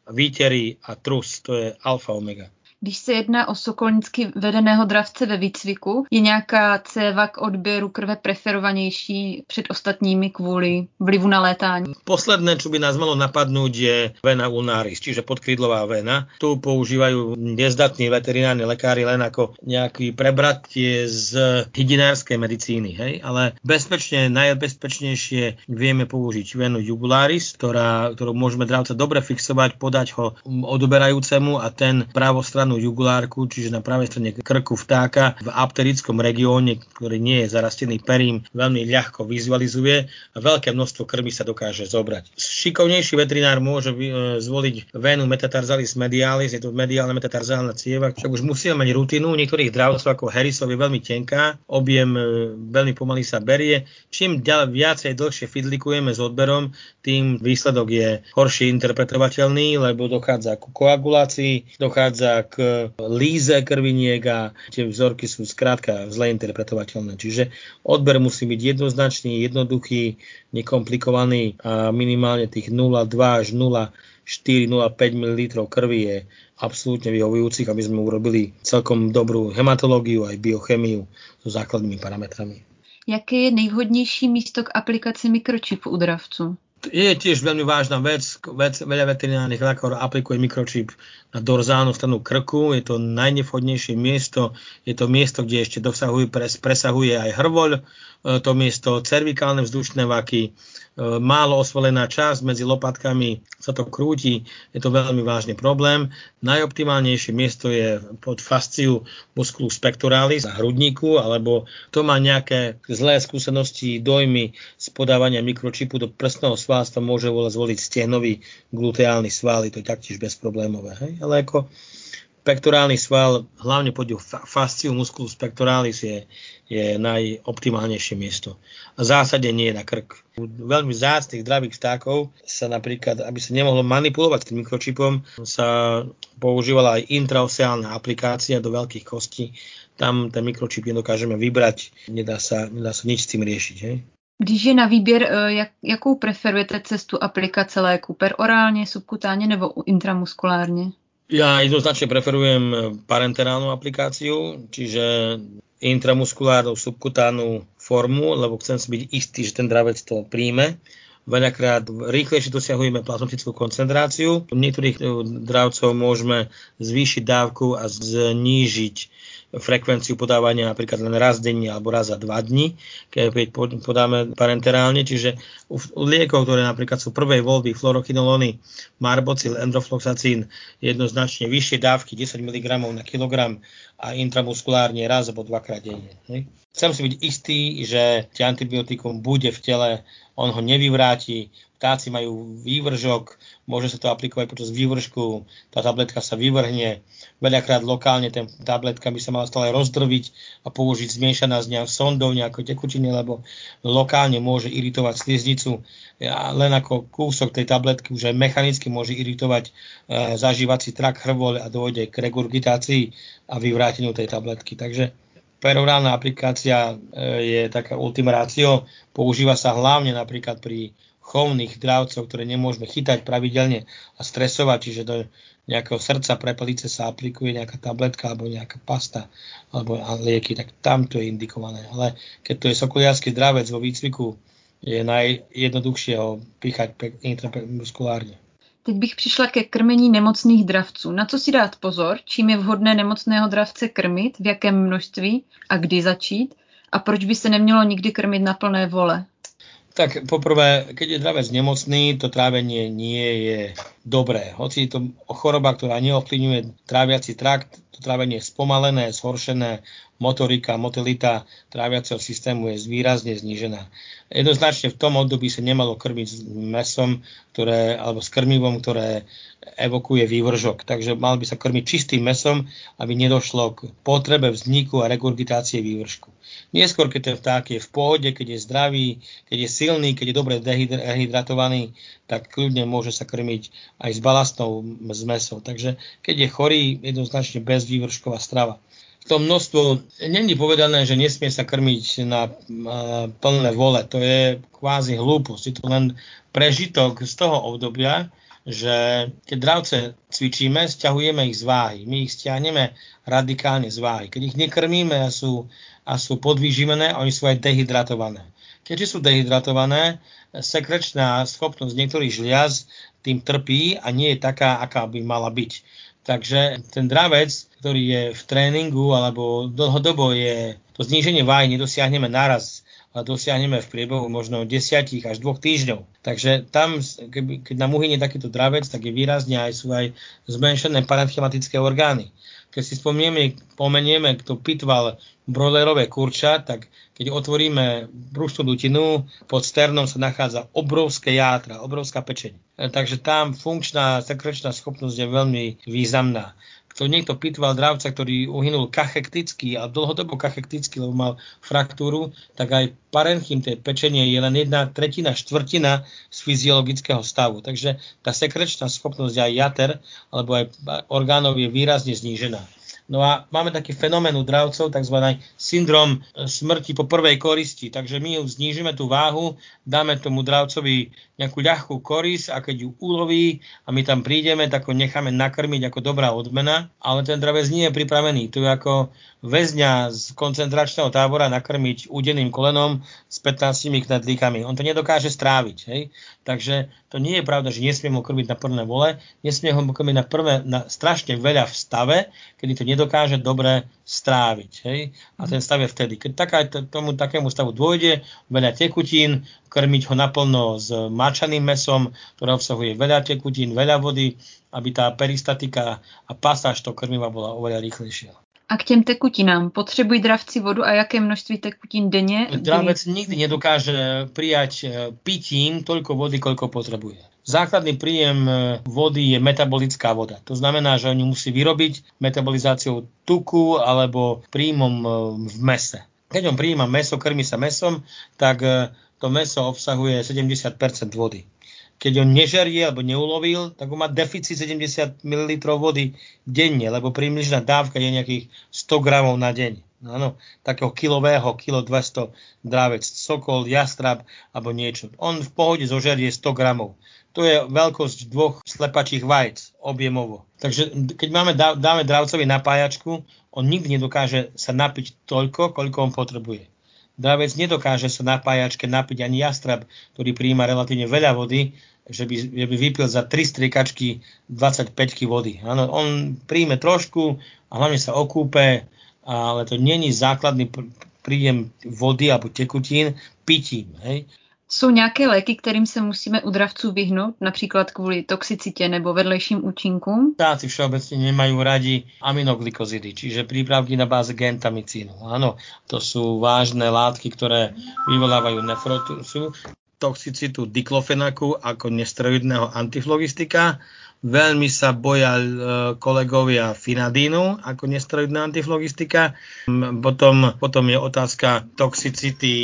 Speaker 2: výtery a trus, to je alfa omega.
Speaker 1: Když se jedná o sokolnicky vedeného dravce ve výcviku, je nějaká céva k odběru krve preferovanější před ostatními kvůli vlivu na létání?
Speaker 2: Posledné, čo by nás malo napadnúť, je vena ulnaris, čiže podkrídlová vena. Tu používajú nezdatní veterinárni lekári len ako nejaký prebratie z hydinárskej medicíny, hej? ale bezpečne, najbezpečnejšie vieme použiť venu jugularis, ktorá, ktorú môžeme dravca dobre fixovať, podať ho odoberajúcemu a ten pravostranný stranu jugulárku, čiže na pravej strane krku vtáka v apterickom regióne, ktorý nie je zarastený perím, veľmi ľahko vizualizuje a veľké množstvo krvi sa dokáže zobrať. Šikovnejší veterinár môže e, zvoliť venu metatarsalis medialis, je to mediálna metatarzálna cieva, však už musíme mať rutinu, niektorých dravcov ako Harrisov je veľmi tenká, objem e, veľmi pomaly sa berie. Čím ďalej viacej dlhšie fidlikujeme s odberom, tým výsledok je horšie interpretovateľný, lebo dochádza ku koagulácii, dochádza k líze krviniek a tie vzorky sú skrátka zle interpretovateľné. Čiže odber musí byť jednoznačný, jednoduchý, nekomplikovaný a minimálne tých 0,2 až 0,4, 0,5 ml krvi je absolútne vyhovujúcich, aby sme urobili celkom dobrú hematológiu aj biochemiu so základnými parametrami.
Speaker 1: Jaké je nejvhodnější místo k aplikaci mikročipu u dravcu?
Speaker 2: Je tiež veľmi vážna vec. vec veľa veterinárnych lekárov aplikuje mikročip na dorzálnu stranu krku. Je to najnevhodnejšie miesto. Je to miesto, kde ešte dosahuje, pres, presahuje aj hrvoľ. E, to miesto cervikálne vzdušné vaky. E, málo osvolená časť medzi lopatkami sa to krúti, je to veľmi vážny problém. Najoptimálnejšie miesto je pod fasciu musculus pectoralis a hrudníku, alebo to má nejaké zlé skúsenosti, dojmy z podávania mikročipu do prstného svalstva, môže zvoliť stehnový gluteálny sval, to je taktiež bezproblémové. Hej? Ale ako pektorálny sval, hlavne pod fasciu musculus pectoralis je, je najoptimálnejšie miesto. V zásade nie na krk. U veľmi zácných zdravých vtákov sa napríklad, aby sa nemohlo manipulovať s tým mikročipom, sa používala aj intraoceálna aplikácia do veľkých kostí. Tam ten mikročip nedokážeme vybrať, nedá sa, nedá sa nič s tým riešiť. Hej?
Speaker 1: Když je na výběr, eh, jak, jakou preferujete cestu aplikace léku? Perorálně, subkutánně nebo intramuskulárně?
Speaker 2: Ja jednoznačne preferujem parenterálnu aplikáciu, čiže intramuskulárnu subkutánnu formu, lebo chcem si byť istý, že ten dravec to príjme. Veľakrát rýchlejšie dosiahujeme plazmatickú koncentráciu. U niektorých eh, dravcov môžeme zvýšiť dávku a znížiť frekvenciu podávania napríklad len raz denne alebo raz za dva dni, keď podáme parenterálne. Čiže u, liekov, ktoré napríklad sú prvej voľby, fluorochinolony, marbocil, endrofloxacín, jednoznačne vyššie dávky 10 mg na kilogram a intramuskulárne raz alebo dvakrát denne. Chcem si byť istý, že tie antibiotikum bude v tele, on ho nevyvráti, vtáci majú vývržok, môže sa to aplikovať počas vývržku, tá tabletka sa vyvrhne, veľakrát lokálne ten tabletka by sa mala stále rozdrviť a použiť zmiešaná s nejakou sondou, nejakou tekutine, lebo lokálne môže iritovať sliznicu, a len ako kúsok tej tabletky už aj mechanicky môže iritovať e, zažívací trak hrvole a dôjde k regurgitácii a vyvráteniu tej tabletky. Takže perorálna aplikácia e, je taká ratio, používa sa hlavne napríklad pri chovných dravcov, ktoré nemôžeme chytať pravidelne a stresovať, čiže do nejakého srdca pre palice sa aplikuje nejaká tabletka alebo nejaká pasta alebo lieky, tak tam to je indikované. Ale keď to je sokoliarský dravec vo výcviku, je najjednoduchšie ho píchať intramuskulárne.
Speaker 1: Teď bych přišla ke krmení nemocných dravců. Na co si dát pozor, čím je vhodné nemocného dravce krmit, v jakém množství a kdy začít a proč by se nemělo nikdy krmit na plné vole?
Speaker 2: Tak poprvé, keď je dravec nemocný, to trávenie nie je dobré. Hoci je to choroba, ktorá neovplyvňuje tráviaci trakt, to trávenie je spomalené, zhoršené, motorika, motilita tráviaceho systému je výrazne znížená. Jednoznačne v tom období sa nemalo krmiť s mesom, ktoré, alebo s krmivom, ktoré evokuje vývržok. Takže mal by sa krmiť čistým mesom, aby nedošlo k potrebe vzniku a regurgitácie vývržku. Neskôr, keď ten vták je v pohode, keď je zdravý, keď je silný, keď je dobre dehydratovaný, tak kľudne môže sa krmiť aj s balastnou zmesou. Takže keď je chorý, jednoznačne bezvývršková strava. To množstvo, není povedané, že nesmie sa krmiť na plné vole. To je kvázi hlúposť. Je to len prežitok z toho obdobia, že keď dravce cvičíme, stiahujeme ich z váhy. My ich stiahneme radikálne z váhy. Keď ich nekrmíme a sú a sú podvýživené, oni sú aj dehydratované. Keďže sú dehydratované, sekrečná schopnosť niektorých žliaz tým trpí a nie je taká, aká by mala byť. Takže ten dravec, ktorý je v tréningu alebo dlhodobo je, to zníženie váhy nedosiahneme naraz, dosiahneme v priebehu možno 10 až 2 týždňov. Takže tam, keď nám uhynie takýto dravec, tak je výrazne aj sú aj zmenšené parenchymatické orgány. Keď si spomenieme, pomenieme, kto pitval brojlerové kurča, tak keď otvoríme brušnú dutinu, pod sternom sa nachádza obrovské játra, obrovská pečeň. E, takže tam funkčná sekrečná schopnosť je veľmi významná to niekto pitval dravca, ktorý uhynul kachekticky a dlhodobo kachekticky, lebo mal fraktúru, tak aj parenchym, tej pečenie, je len jedna tretina, štvrtina z fyziologického stavu. Takže tá sekrečná schopnosť aj jater alebo aj orgánov je výrazne znížená. No a máme taký fenomén u dravcov, tzv. syndrom e, smrti po prvej koristi. Takže my ju znížime tú váhu, dáme tomu dravcovi nejakú ľahkú koris a keď ju uloví a my tam prídeme, tak ho necháme nakrmiť ako dobrá odmena, ale ten dravec nie je pripravený. To je ako väzňa z koncentračného tábora nakrmiť údeným kolenom s 15 knedlíkami. On to nedokáže stráviť. Hej? Takže to nie je pravda, že nesmie ho krmiť na prvé vole, nesmie ho krmiť na, prvé, na strašne veľa v stave, kedy to nedokáže dobre stráviť. Hej? A ten stav je vtedy. Keď taká, tomu takému stavu dôjde, veľa tekutín, krmiť ho naplno s mačaným mesom, ktoré obsahuje veľa tekutín, veľa vody, aby tá peristatika a pasáž toho krmiva bola oveľa rýchlejšia.
Speaker 1: A k těm tekutinám potřebují dravci vodu a jaké množství tekutín denně?
Speaker 2: Dravec nikdy nedokáže prijať e, pitím toľko vody, koľko potrebuje. Základný príjem e, vody je metabolická voda. To znamená, že oni musí vyrobiť metabolizáciou tuku alebo príjmom e, v mese. Keď on príjma meso, krmi sa mesom, tak to meso obsahuje 70% vody keď on nežerie alebo neulovil, tak on má deficit 70 ml vody denne, lebo prímližná dávka je nejakých 100 gramov na deň. Áno, takého kilového, kilo 200 drávec, sokol, jastrab alebo niečo. On v pohode zožerie 100 gramov. To je veľkosť dvoch slepačích vajc objemovo. Takže keď máme, dáme dravcovi napájačku, on nikdy nedokáže sa napiť toľko, koľko on potrebuje. Dravec nedokáže sa na pájačke napiť ani jastrab, ktorý prijíma relatívne veľa vody, že by, že by vypil za 3 striekačky 25 vody. Áno, on príjme trošku a hlavne sa okúpe, ale to není základný príjem vody alebo tekutín pitím. Hej.
Speaker 1: Jsou nějaké léky, kterým se musíme u dravců vyhnout, například kvůli toxicitě nebo vedlejším účinkům?
Speaker 2: Táci všeobecne nemajú radi aminoglykozidy, čiže prípravky na báze gentamicínu. Áno, to sú vážne látky, ktoré vyvolávajú nefrotusu, toxicitu diklofenaku ako nesteroidného antiflogistika, Veľmi sa boja e, kolegovia finadínu ako nesteroidná antiflogistika. Potom, potom je otázka toxicity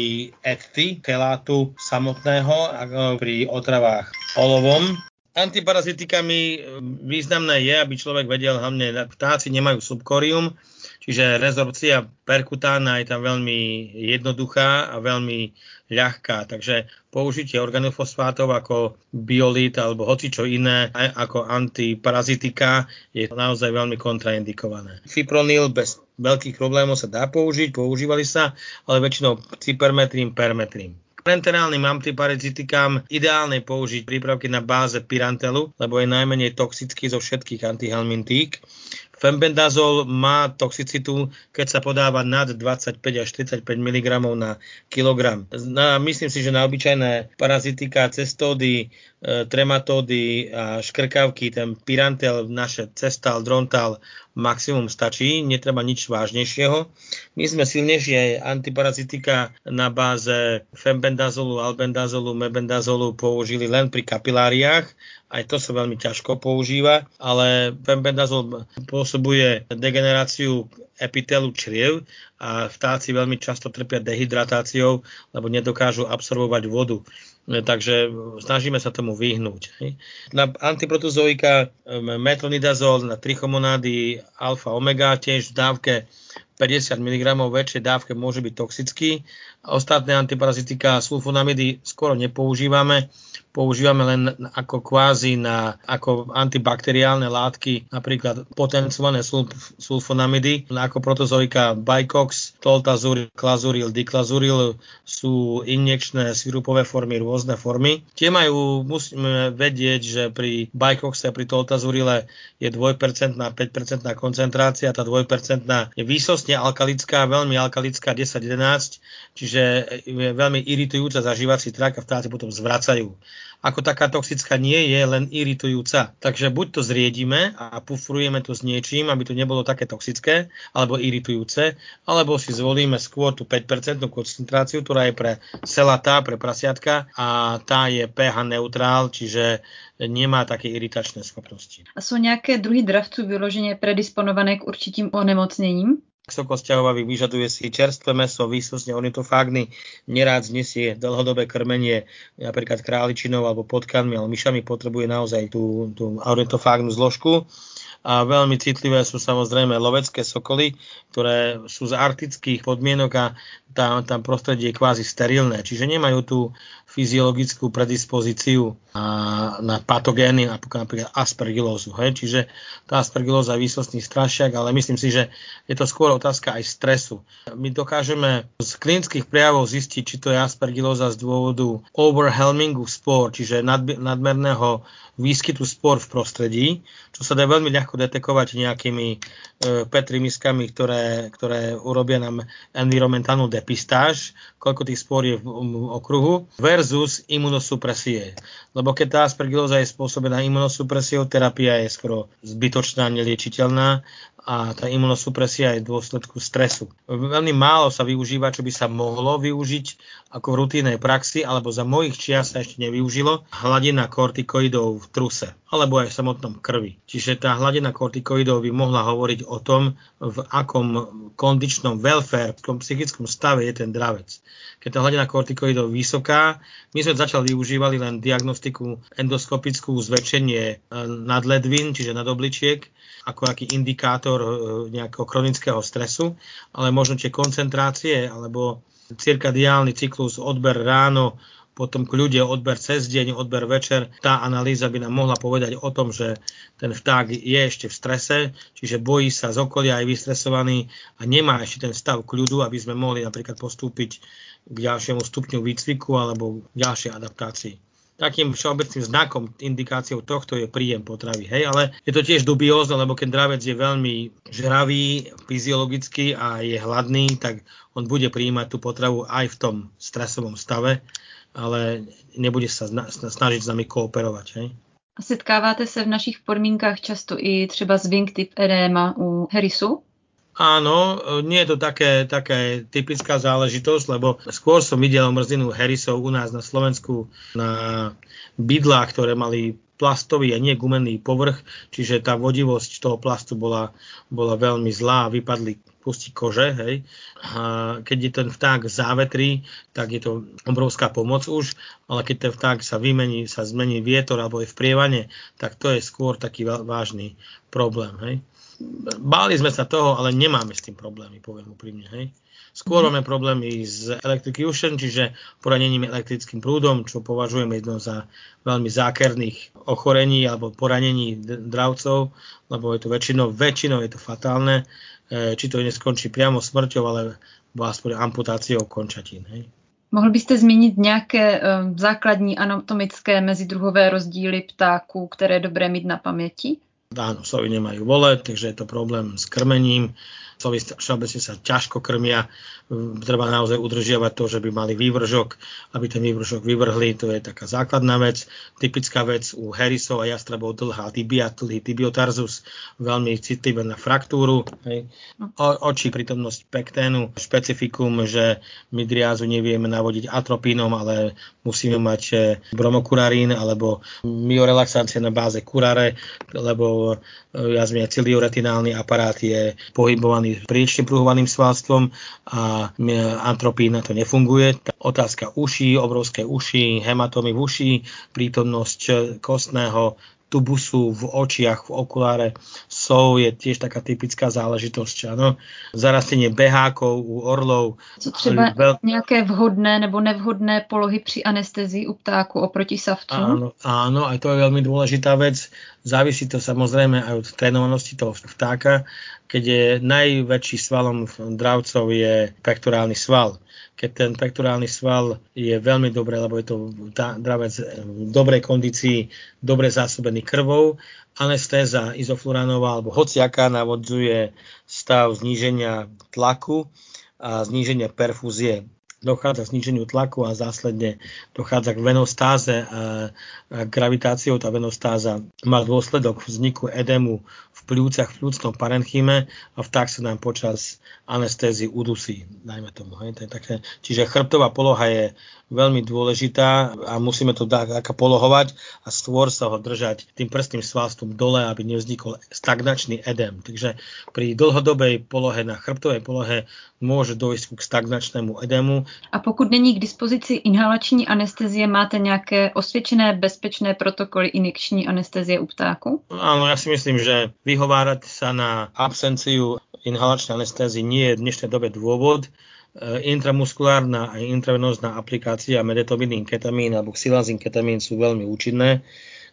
Speaker 2: ETI, kelátu samotného pri otravách olovom. Antiparazitikami e, významné je, aby človek vedel, hlavne vtáci nemajú subkorium, čiže rezorpcia perkutána je tam veľmi jednoduchá a veľmi ľahká, takže použitie organofosfátov ako biolit alebo hoci čo iné ako antiparazitika je naozaj veľmi kontraindikované. Fipronil bez veľkých problémov sa dá použiť, používali sa, ale väčšinou cipermetrím, permetrím parenterálnym antiparazitikám ideálne použiť prípravky na báze pirantelu, lebo je najmenej toxický zo všetkých antihelmintík. Fembendazol má toxicitu, keď sa podáva nad 25 až 35 mg na kilogram. Na, myslím si, že na obyčajné parazitika, cestódy, trematódy a škrkavky, ten pirantel, naše cestal, drontal, maximum stačí, netreba nič vážnejšieho. My sme silnejšie antiparazitika na báze fembendazolu, albendazolu, mebendazolu použili len pri kapiláriách, aj to sa veľmi ťažko používa, ale fembendazol spôsobuje degeneráciu epitelu čriev a vtáci veľmi často trpia dehydratáciou, lebo nedokážu absorbovať vodu. Takže snažíme sa tomu vyhnúť. Na antiprotozoika metronidazol, na trichomonády alfa omega tiež v dávke 50 mg väčšej dávke môže byť toxický. Ostatné antiparazitika sulfonamidy skoro nepoužívame, používame len ako kvázi na, ako antibakteriálne látky, napríklad potencované sulfonamidy, ako protozoika Bicox, Toltazuril, Klazuril, Diklazuril sú injekčné sirupové formy, rôzne formy. Tie majú, musíme vedieť, že pri Bicoxe, pri Toltazurile je 2% na 5% koncentrácia, tá 2% je výsostne alkalická, veľmi alkalická 10-11, čiže je veľmi iritujúca zažívací trak a vtáci potom zvracajú ako taká toxická nie je, len iritujúca. Takže buď to zriedíme a pufrujeme to s niečím, aby to nebolo také toxické alebo iritujúce, alebo si zvolíme skôr tú 5% koncentráciu, ktorá je pre selatá, pre prasiatka a tá je pH neutrál, čiže nemá také iritačné schopnosti.
Speaker 1: A sú nejaké druhy dravců vyloženě predisponované k určitým onemocněním?
Speaker 2: Vysokosťahovavý vyžaduje si čerstvé meso, výsostne ornitofágny, nerád znesie dlhodobé krmenie, napríklad králičinou alebo potkanmi, ale myšami potrebuje naozaj tú, tú ornitofágnu zložku. A veľmi citlivé sú samozrejme lovecké sokoly, ktoré sú z arktických podmienok a tam, tam prostredie je kvázi sterilné, čiže nemajú tú fyziologickú predispozíciu na, na patogény, napríklad aspergilózu. Hej? Čiže tá aspergilóza je výsostný strašiak, ale myslím si, že je to skôr otázka aj stresu. My dokážeme z klinických prejavov zistiť, či to je aspergilóza z dôvodu overwhelmingu spor, čiže nadmerného výskytu spor v prostredí, čo sa dá veľmi ľahko detekovať nejakými e, petrimiskami, ktoré, ktoré urobia nám environmentálnu depistáž, koľko tých spor je v okruhu, versus imunosupresie. Lebo keď tá aspergilóza je spôsobená imunosupresiou, terapia je skoro zbytočná, neliečiteľná a tá imunosupresia je v dôsledku stresu. Veľmi málo sa využíva, čo by sa mohlo využiť ako v rutínej praxi, alebo za mojich čias sa ešte nevyužilo, hladina kortikoidov v truse, alebo aj v samotnom krvi. Čiže tá hladina kortikoidov by mohla hovoriť o tom, v akom kondičnom welfare, v tom psychickom stave je ten dravec. Keď tá hladina kortikoidov vysoká, my sme začali využívali len diagnostiku endoskopickú zväčšenie e, nadledvín, čiže nadobličiek, ako aký indikátor e, nejakého chronického stresu, ale možno tie koncentrácie alebo cirkadiálny cyklus, odber ráno, potom kľude odber cez deň, odber večer, tá analýza by nám mohla povedať o tom, že ten vták je ešte v strese, čiže bojí sa z okolia, aj vystresovaný a nemá ešte ten stav kľudu, aby sme mohli napríklad postúpiť k ďalšiemu stupňu výcviku alebo ďalšej adaptácii takým všeobecným znakom, indikáciou tohto je príjem potravy. Hej, ale je to tiež dubiózne, lebo keď dravec je veľmi žravý fyziologicky a je hladný, tak on bude prijímať tú potravu aj v tom stresovom stave, ale nebude sa snažiť s nami kooperovať. Hej.
Speaker 1: Setkáváte se v našich podmínkách často i třeba z Wing typ edéma u herisu?
Speaker 2: Áno, nie je to také, také typická záležitosť, lebo skôr som videl mrzinu Harrisov u nás na Slovensku na bydlách, ktoré mali plastový a nie gumený povrch, čiže tá vodivosť toho plastu bola, bola veľmi zlá a vypadli pustiť kože, hej. A keď je ten vták závetrý, tak je to obrovská pomoc už, ale keď ten vták sa vymení, sa zmení vietor alebo je v prievane, tak to je skôr taký vážny problém, hej. Báli sme sa toho, ale nemáme s tým problémy, poviem úprimne, hej. Skôr máme problémy s electrocution, čiže poranením elektrickým prúdom, čo považujeme jedno za veľmi zákerných ochorení alebo poranení dravcov, lebo je to väčšinou, väčšinou je to fatálne, e, či to neskončí priamo smrťou, ale aspoň amputáciou končatín. Hej.
Speaker 1: Mohl byste zmínit nějaké um, základní anatomické mezidruhové rozdíly ptáků, které je dobré mít na paměti?
Speaker 2: Áno, sovy nemajú vole, takže je to problém s krmením Sovy všeobecne sa ťažko krmia, treba naozaj udržiavať to, že by mali vývržok, aby ten vývržok vyvrhli, to je taká základná vec. Typická vec u herisov a jastrabov dlhá tibia, dlhý tibiotarzus, veľmi citlivé na fraktúru. Hej. O, oči, prítomnosť pekténu, špecifikum, že midriázu nevieme navodiť atropínom, ale musíme mať e, bromokurarín alebo myorelaxácia na báze kurare, lebo e, jazmia cilioretinálny aparát je pohybovaný priečne pruhovaným svalstvom a antropín na to nefunguje. Otázka uší, obrovské uši, hematómy v uši, prítomnosť kostného tubusu v očiach, v okuláre sov je tiež taká typická záležitosť. Ano. Zarastenie behákov u orlov.
Speaker 1: Co třeba veľ... nějaké vhodné nebo nevhodné polohy při anestezii u ptáku oproti savcům?
Speaker 2: Áno, áno, aj to je veľmi dôležitá vec. Závisí to samozrejme aj od trénovanosti toho vtáka, keď je najväčší svalom dravcov je pektorálny sval. Keď ten pektorálny sval je veľmi dobré, lebo je to dravec v dobrej kondícii, dobre zásobený krvou, anestéza izofluránová alebo hociaká navodzuje stav zníženia tlaku a zníženia perfúzie dochádza k zniženiu tlaku a následne dochádza k venostáze a, a gravitáciou. Tá venostáza má dôsledok vzniku edemu v pľúcach, v pľúcnom parenchyme a vták sa nám počas anestézy udusí, dajme tomu. Hej. Také, čiže chrbtová poloha je veľmi dôležitá a musíme to tak polohovať a stôr sa ho držať tým prstným svalstvom dole, aby nevznikol stagnačný edem. Takže pri dlhodobej polohe na chrbtovej polohe môže dojsť k stagnačnému edemu.
Speaker 1: A pokud není k dispozici inhalační anestezie, máte nějaké osvědčené bezpečné protokoly injekční anestezie u ptáku?
Speaker 2: Áno, ja si myslím, že vyhovárať sa na absenciu inhalačnej anestézie nie je v dnešnej dobe dôvod. E, intramuskulárna a intravenózna aplikácia medetovidín ketamín alebo xilazín ketamín sú veľmi účinné.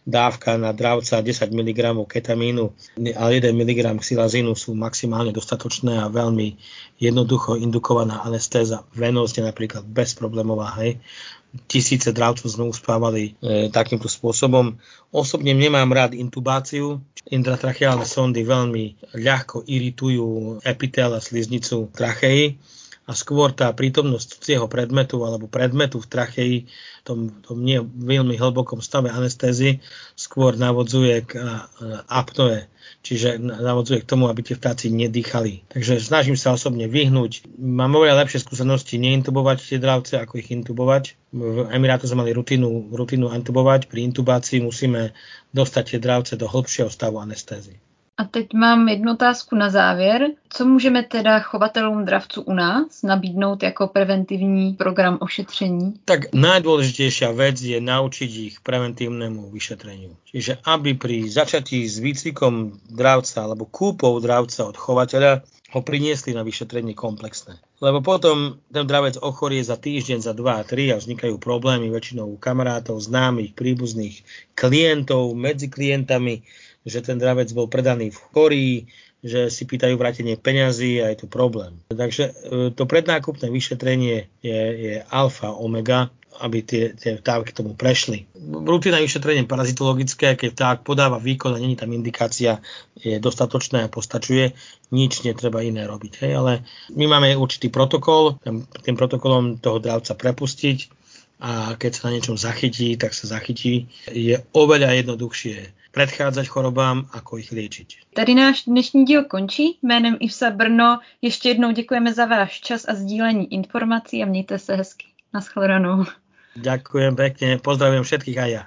Speaker 2: Dávka na dravca 10 mg ketamínu a 1 mg xilazínu sú maximálne dostatočné a veľmi jednoducho indukovaná anestéza venózne napríklad bezproblémová. Hej tisíce dravcov sme uspávali e, takýmto spôsobom. Osobne nemám rád intubáciu. Intratracheálne sondy veľmi ľahko iritujú epitel a sliznicu trachei a skôr tá prítomnosť cudzieho predmetu alebo predmetu v tracheji, tom, tom nie veľmi hlbokom stave anestézy, skôr navodzuje k apnoe, čiže navodzuje k tomu, aby tie vtáci nedýchali. Takže snažím sa osobne vyhnúť. Mám oveľa lepšie skúsenosti neintubovať tie dravce, ako ich intubovať. V Emirátu sme mali rutinu, rutinu intubovať. Pri intubácii musíme dostať tie dravce do hĺbšieho stavu anestézy.
Speaker 1: A teď mám jednu otázku na závěr. Co můžeme teda chovatelům dravců u nás nabídnout jako preventivní program ošetření?
Speaker 2: Tak najdôležitejšia vec je naučiť ich preventívnemu vyšetreniu. Čiže aby pri začatí s výcvikom dravca alebo kúpou dravca od chovateľa ho priniesli na vyšetrenie komplexné. Lebo potom ten dravec ochorie za týždeň, za dva, tri a vznikajú problémy väčšinou u kamarátov, známych, príbuzných, klientov, medzi klientami že ten dravec bol predaný v chorí, že si pýtajú vrátenie peňazí a je tu problém. Takže e, to prednákupné vyšetrenie je, je alfa, omega, aby tie, tie vtávky tomu prešli. Rutina vyšetrenie parazitologické, keď vták podáva výkon a není tam indikácia, je dostatočné a postačuje, nič netreba iné robiť. Hej? Ale my máme určitý protokol, tým protokolom toho dravca prepustiť a keď sa na niečom zachytí, tak sa zachytí. Je oveľa jednoduchšie predchádzať chorobám, ako ich liečiť.
Speaker 1: Tady náš dnešní díl končí. Jménem IFSA Brno ještě jednou děkujeme za váš čas a sdílení informací a mějte se hezky. Naschledanou.
Speaker 2: Ďakujem pekne, pozdravujem všetkých aj ja.